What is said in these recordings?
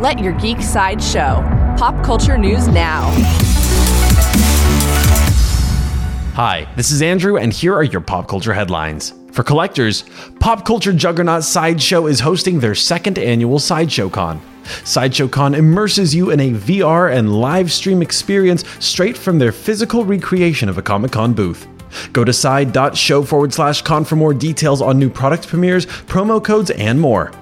Let your geek side show. Pop culture news now. Hi, this is Andrew, and here are your pop culture headlines. For collectors, Pop Culture Juggernaut Sideshow is hosting their second annual Sideshow Con. Sideshow Con immerses you in a VR and live stream experience straight from their physical recreation of a Comic Con booth. Go to side.show forward slash con for more details on new product premieres, promo codes, and more.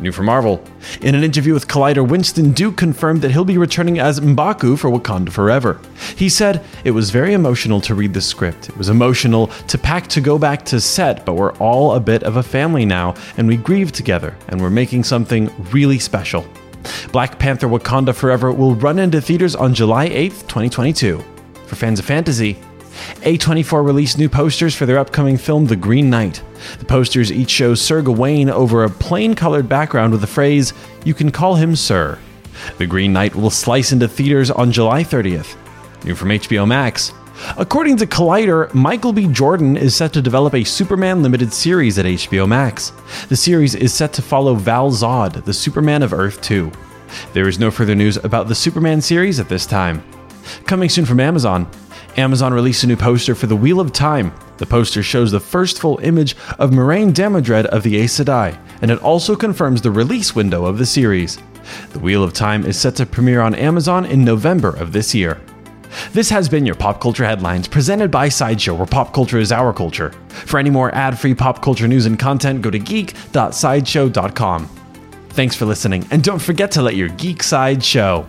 New for Marvel. In an interview with Collider, Winston Duke confirmed that he'll be returning as M'Baku for Wakanda Forever. He said, It was very emotional to read the script. It was emotional to pack to go back to set, but we're all a bit of a family now, and we grieve together, and we're making something really special. Black Panther Wakanda Forever will run into theaters on July 8th, 2022. For fans of fantasy, A24 released new posters for their upcoming film The Green Knight. The posters each show Sir Gawain over a plain colored background with the phrase, You can call him Sir. The Green Knight will slice into theaters on July 30th. New from HBO Max. According to Collider, Michael B. Jordan is set to develop a Superman limited series at HBO Max. The series is set to follow Val Zod, the Superman of Earth 2. There is no further news about the Superman series at this time. Coming soon from Amazon, Amazon released a new poster for The Wheel of Time. The poster shows the first full image of Moiraine Damodred of the Aes Sedai, and it also confirms the release window of the series. The Wheel of Time is set to premiere on Amazon in November of this year. This has been your Pop Culture Headlines presented by Sideshow, where pop culture is our culture. For any more ad free pop culture news and content, go to geek.sideshow.com. Thanks for listening, and don't forget to let your geek side show.